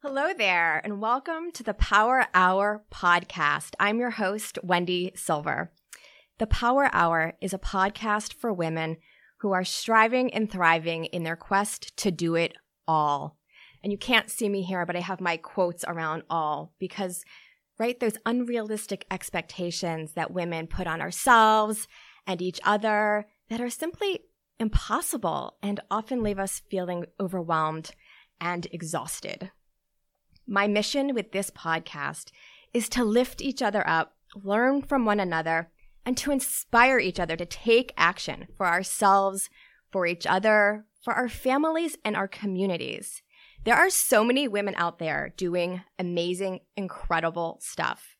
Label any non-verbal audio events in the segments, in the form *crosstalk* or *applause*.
Hello there, and welcome to the Power Hour podcast. I'm your host, Wendy Silver. The Power Hour is a podcast for women who are striving and thriving in their quest to do it all. And you can't see me here, but I have my quotes around all because, right, those unrealistic expectations that women put on ourselves and each other that are simply impossible and often leave us feeling overwhelmed and exhausted. My mission with this podcast is to lift each other up, learn from one another, and to inspire each other to take action for ourselves, for each other, for our families, and our communities. There are so many women out there doing amazing, incredible stuff.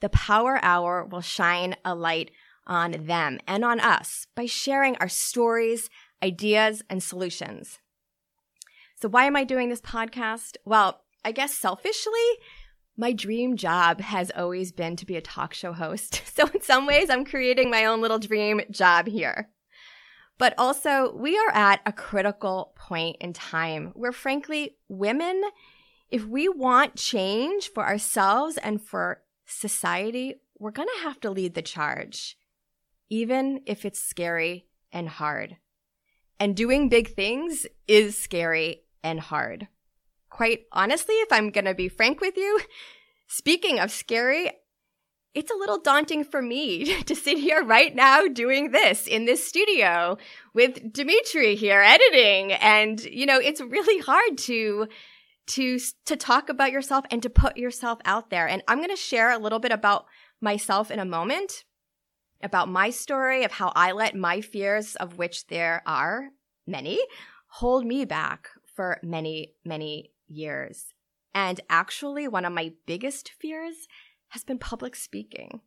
The Power Hour will shine a light on them and on us by sharing our stories, ideas, and solutions. So, why am I doing this podcast? Well, I guess selfishly, my dream job has always been to be a talk show host. *laughs* So, in some ways, I'm creating my own little dream job here. But also, we are at a critical point in time where, frankly, women, if we want change for ourselves and for society, we're going to have to lead the charge even if it's scary and hard. And doing big things is scary and hard. Quite honestly, if I'm going to be frank with you, *laughs* speaking of scary, it's a little daunting for me *laughs* to sit here right now doing this in this studio with Dimitri here editing. And, you know, it's really hard to, to, to talk about yourself and to put yourself out there. And I'm going to share a little bit about myself in a moment about my story of how I let my fears, of which there are many, hold me back for many, many years. And actually, one of my biggest fears has been public speaking.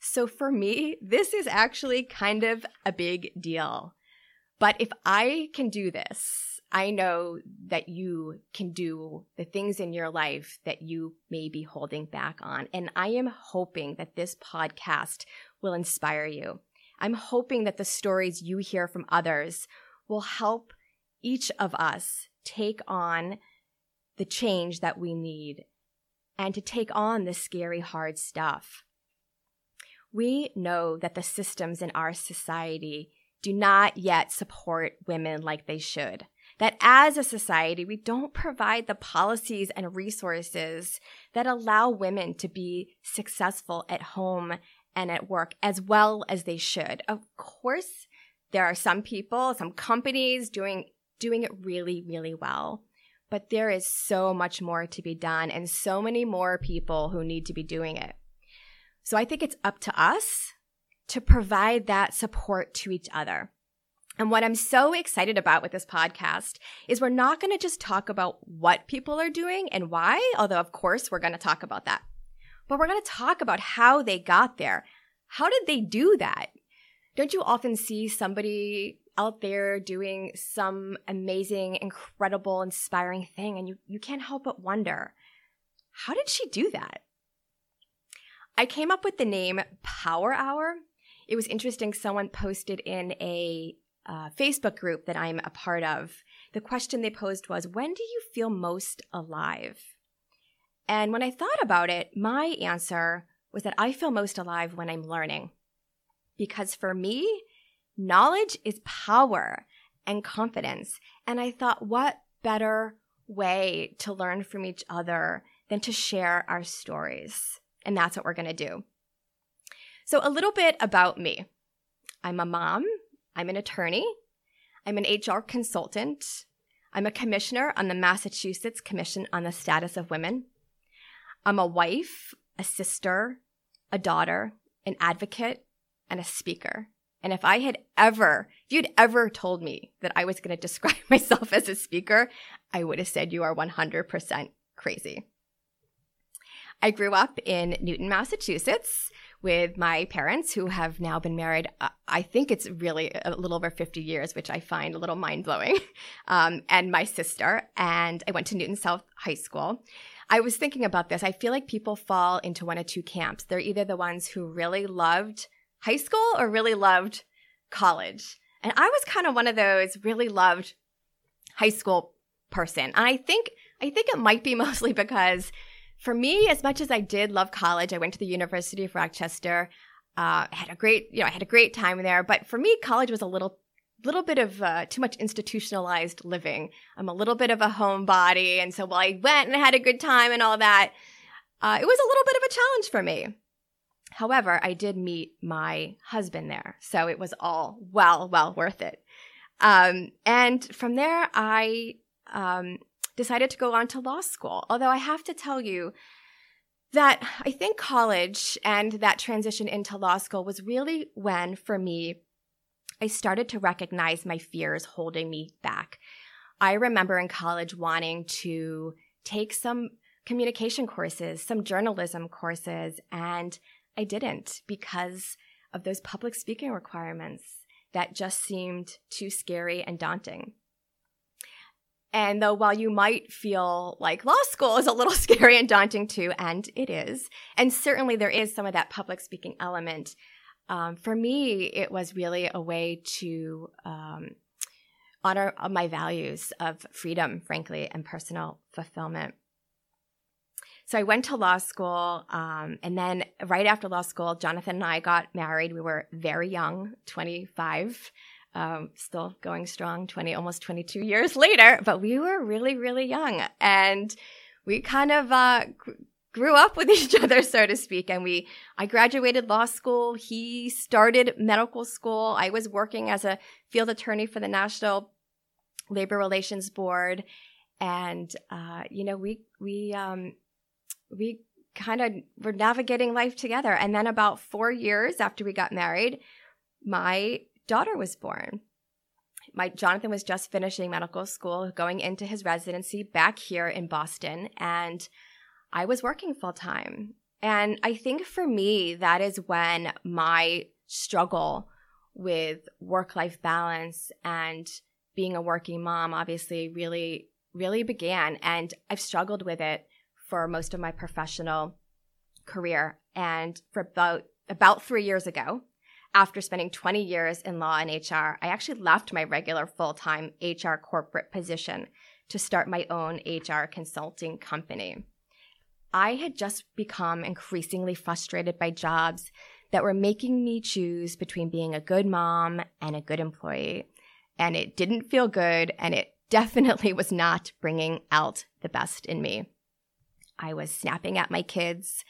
So for me, this is actually kind of a big deal. But if I can do this, I know that you can do the things in your life that you may be holding back on. And I am hoping that this podcast will inspire you. I'm hoping that the stories you hear from others will help each of us take on the change that we need and to take on the scary, hard stuff. We know that the systems in our society do not yet support women like they should. That as a society, we don't provide the policies and resources that allow women to be successful at home and at work as well as they should. Of course, there are some people, some companies doing doing it really, really well. But there is so much more to be done and so many more people who need to be doing it. So I think it's up to us to provide that support to each other. And what I'm so excited about with this podcast is we're not going to just talk about what people are doing and why, although of course we're going to talk about that but we're going to talk about how they got there. How did they do that? Don't you often see somebody out there doing some amazing, incredible, inspiring thing and you, you can't help but wonder, how did she do that? I came up with the name Power Hour. It was interesting. Someone posted in a uh, Facebook group that I'm a part of. The question they posed was, When do you feel most alive? And when I thought about it, my answer was that I feel most alive when I'm learning. Because for me, knowledge is power and confidence. And I thought, what better way to learn from each other than to share our stories? And that's what we're going to do. So, a little bit about me I'm a mom, I'm an attorney, I'm an HR consultant, I'm a commissioner on the Massachusetts Commission on the Status of Women. I'm a wife, a sister, a daughter, an advocate, and a speaker. And if I had ever, if you'd ever told me that I was going *laughs* to describe myself as a speaker, I would have said you are 100% crazy. I grew up in Newton, Massachusetts with my parents who have now been married. Uh, I think it's really a little over 50 years, which I find a little mind blowing. *laughs* Um, and my sister. And I went to Newton South High School. I was thinking about this. I feel like people fall into one of two camps. They're either the ones who really loved high school or really loved college. And I was kind of one of those really loved high school person. And I think I think it might be *laughs* mostly because for me, as much as I did love college, I went to the University of Rochester. Uh, had a great, you know, I had a great time there. But for me, college was a little, little bit of uh, too much institutionalized living. I'm a little bit of a homebody, and so while I went and had a good time and all that, uh, it was a little bit of a challenge for me. However, I did meet my husband there, so it was all well, well worth it. Um, and from there, I um, decided to go on to law school. Although I have to tell you that I think college and that transition into law school was really when, for me, I started to recognize my fears holding me back. I remember in college wanting to take some communication courses, some journalism courses, and I didn't because of those public speaking requirements that just seemed too scary and daunting. And though while you might feel like law school is a little *laughs* scary and daunting too, and it is, and certainly there is some of that public speaking element, um, for me, it was really a way to um, honor my values of freedom, frankly, and personal fulfillment. So I went to law school, um, and then right after law school, Jonathan and I got married. We were very young, 25 um, still going strong 20 almost 22 years *laughs* later but we were really really young. And we kind of uh, grew up with *laughs* each other so to speak. And we i graduated law school. He started medical school. I was working as a field attorney for the national labor relations board. And uh, you know we we um, we kind of were navigating life together and then about four years after we got married my daughter was born. My Jonathan was just finishing medical school, going into his residency back here in Boston, and I was working full time. And I think for me, that is when my struggle with work life balance and being a working mom obviously really, really began. And I've struggled with it for most of my professional career. And for about, about three years ago, after spending 20 years in law and HR, I actually left my regular full time HR corporate position to start my own HR consulting company. I had just become increasingly frustrated by jobs that were making me choose between being a good mom and a good employee. And it didn't feel good, and it *laughs* definitely was not bringing out the best in me. I was snapping at my kids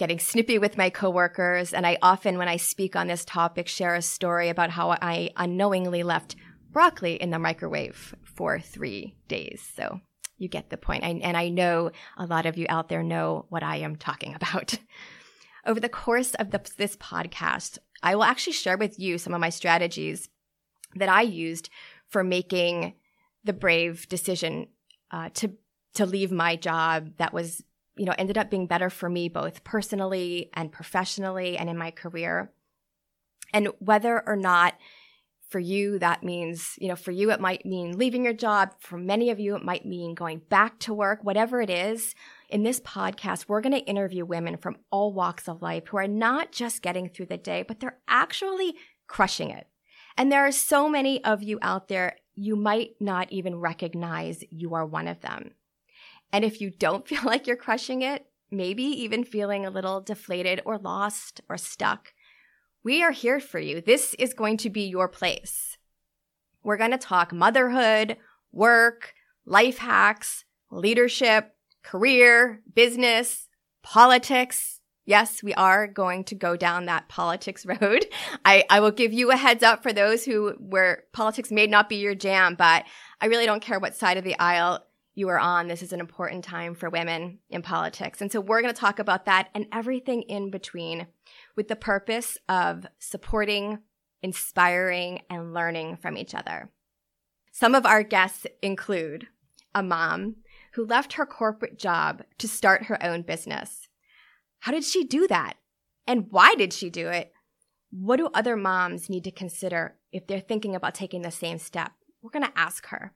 getting snippy with my coworkers. And I often, when I speak on this topic, share a story about how I unknowingly left broccoli in the microwave for three days. So you get the point. I, and I know a lot of you out there know what I am talking *laughs* about. Over the course of the, this podcast, I will actually share with you some of my strategies that I used for making the brave decision uh, to to leave my job that was you know, ended up being better for me both personally and professionally and in my career. And whether or not for you that means, you know, for you it might mean leaving your job. For many of you, it might mean going back to work, whatever it is. In this podcast, we're going to interview women from all walks of life who are not just getting through the day, but they're actually crushing it. And there are so many of you out there, you might not even recognize you are one of them. And if you don't *laughs* feel like you're crushing it, maybe even feeling a little deflated or lost or stuck, we are here for you. This is going to be your place. We're going to talk motherhood, work, life hacks, leadership, career, business, politics. Yes, we are going to go down that politics *laughs* road. I, I will give you a heads up for those who where politics may not be your jam, but I really don't care what side of the aisle you are on. This is an important time for women in politics. And so we're going to talk about that and everything in between with the purpose of supporting, inspiring, and learning from each other. Some of our guests include a mom who left her corporate job to start her own business. How did she do that? And why did she do it? What do other moms need to consider if they're thinking about taking the same step? We're going to ask her.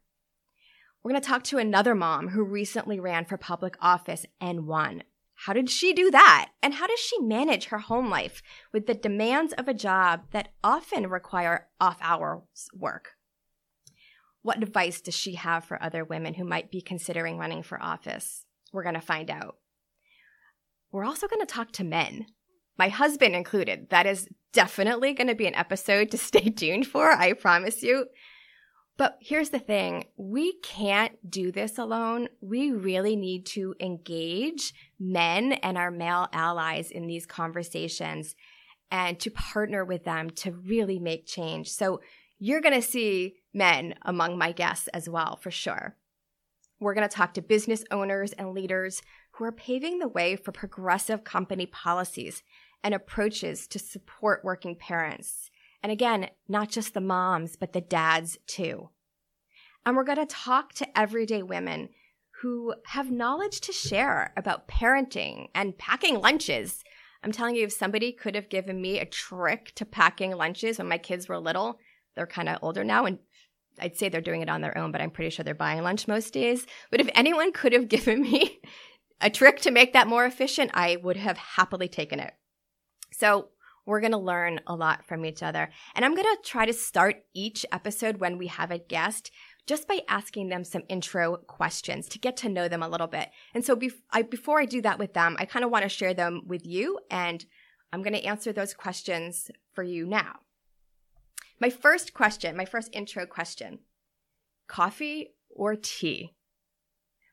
We're going to talk to another mom who recently ran for public office and won. How did she do that? And how does she manage her home life with the demands of a job that often require off hours work? What advice does she have for other women who might be considering running for office? We're going to find out. We're also going to talk to men, my husband included. That is definitely going to be an episode to *laughs* stay tuned for, I promise you. But here's the thing we can't do this alone. We really need to engage men and our male allies in these conversations and to partner with them to really make change. So you're going to see men among my guests as well, for sure. We're going to talk to business owners and leaders who are paving the way for progressive company policies and approaches to support working parents. And again, not just the moms, but the dads too. And we're going to talk to everyday women who have knowledge to share about parenting and packing lunches. I'm telling you, if somebody could have given me a trick to packing lunches when my kids were little, they're kind of older now and I'd say they're doing it on their own, but I'm pretty sure they're buying lunch most days. But if anyone could have given me *laughs* a trick to make that more efficient, I would have happily taken it. So we're going to learn a lot from each other. And I'm going to try to start each episode when we have a guest just by asking them some intro questions to get to know them a little bit. And so I, before I do that with them, I kind of want to share them with you and I'm going to answer those questions for you now. My first question, my first intro question coffee or tea?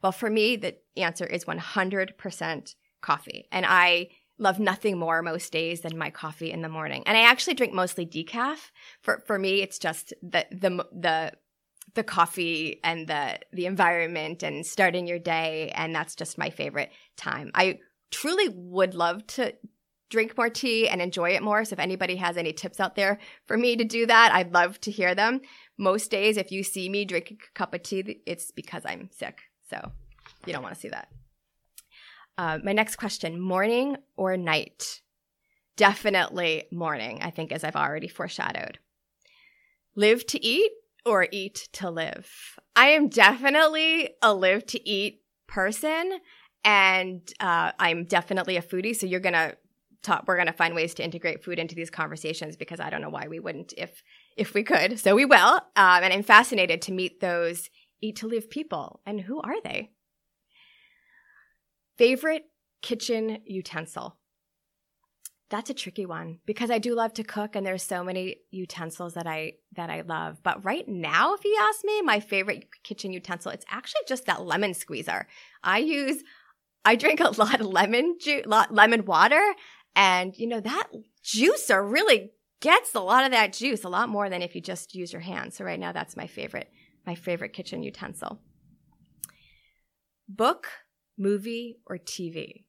Well, for me, the answer is 100% coffee. And I love nothing more most days than my coffee in the morning. And I actually drink mostly decaf. For for me, it's just the the the the coffee and the the environment and starting your day and that's just my favorite time. I truly would love to drink more tea and enjoy it more. So if anybody has any tips out there for me to do that, I'd love to hear them. Most days, if you see me drinking a cup of tea, it's because I'm sick. So you don't want to see that. Uh, my next question morning or night? Definitely morning, I think, as I've already foreshadowed. Live to eat or eat to live? I am definitely a live to eat person. And uh, I'm definitely a foodie. So you're going to talk, we're going to find ways to integrate food into these conversations because I don't know why we wouldn't if, if we could. So we will. Um, and I'm fascinated to meet those eat to live people. And who are they? Favorite kitchen utensil? That's a tricky one because I do love to cook and there's so many utensils that I that I love. But right now, if you ask me, my favorite kitchen utensil, it's actually just that lemon squeezer. I use I drink a lot of lemon juice, lemon water, and you know that juicer really gets a lot of that juice, a lot more than if you just use your hands. So right now, that's my favorite my favorite kitchen utensil. Book, movie, or TV?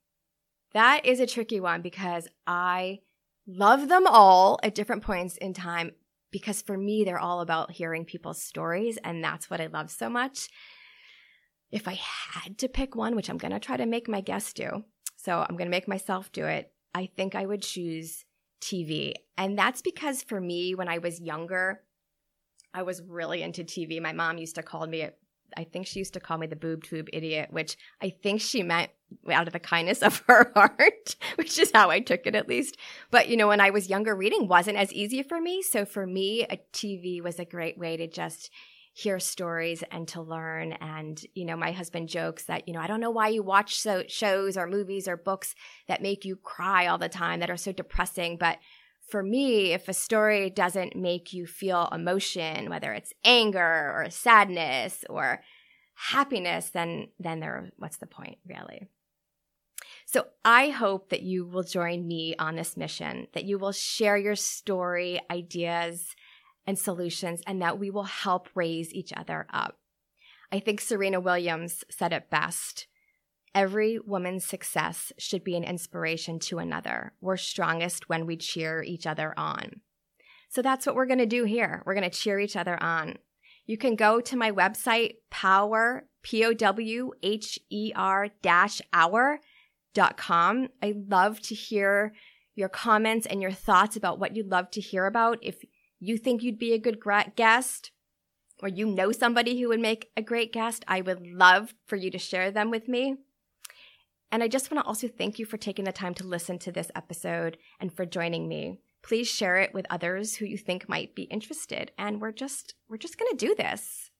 That is a tricky one because I love them all at different points in time because for me, they're all about hearing people's stories, and that's what I love so much. If I had to pick one, which I'm going to try to make my guests do, so I'm going to make myself do it, I think I would choose TV. And that's because for me, when I was younger, I was really into TV. My mom used to call me I think she used to call me the boob tube idiot, which I think she meant out of the kindness of her *laughs* heart, which is how I took it at least. But you know, when I was younger, reading wasn't as easy for me. So for me, a TV was a great way to just hear stories and to learn. And, you know, my husband jokes that, you know, I don't know why you watch so shows or movies or books that make you cry all the time that are so depressing. But for me, if a story doesn't make you feel emotion, whether it's anger or sadness or happiness, then then there what's the point really? So I hope that you will join me on this mission, that you will share your story, ideas, and solutions, and that we will help raise each other up. I think Serena Williams said it best. Every woman's success should be an inspiration to another. We're strongest when we cheer each other on. So that's what we're going to do here. We're going to cheer each other on. You can go to my website, power, P O W H E R dash hour dot com. I love to hear your comments and your thoughts about what you'd love to hear about. If you think you'd be a good guest, or you know somebody who would make a great guest, I would love for you to share them with me. And I just want to also thank you for taking the time to listen to this episode and for joining me. Please share it with others who you think might be interested. And we're just, we're just going to do this.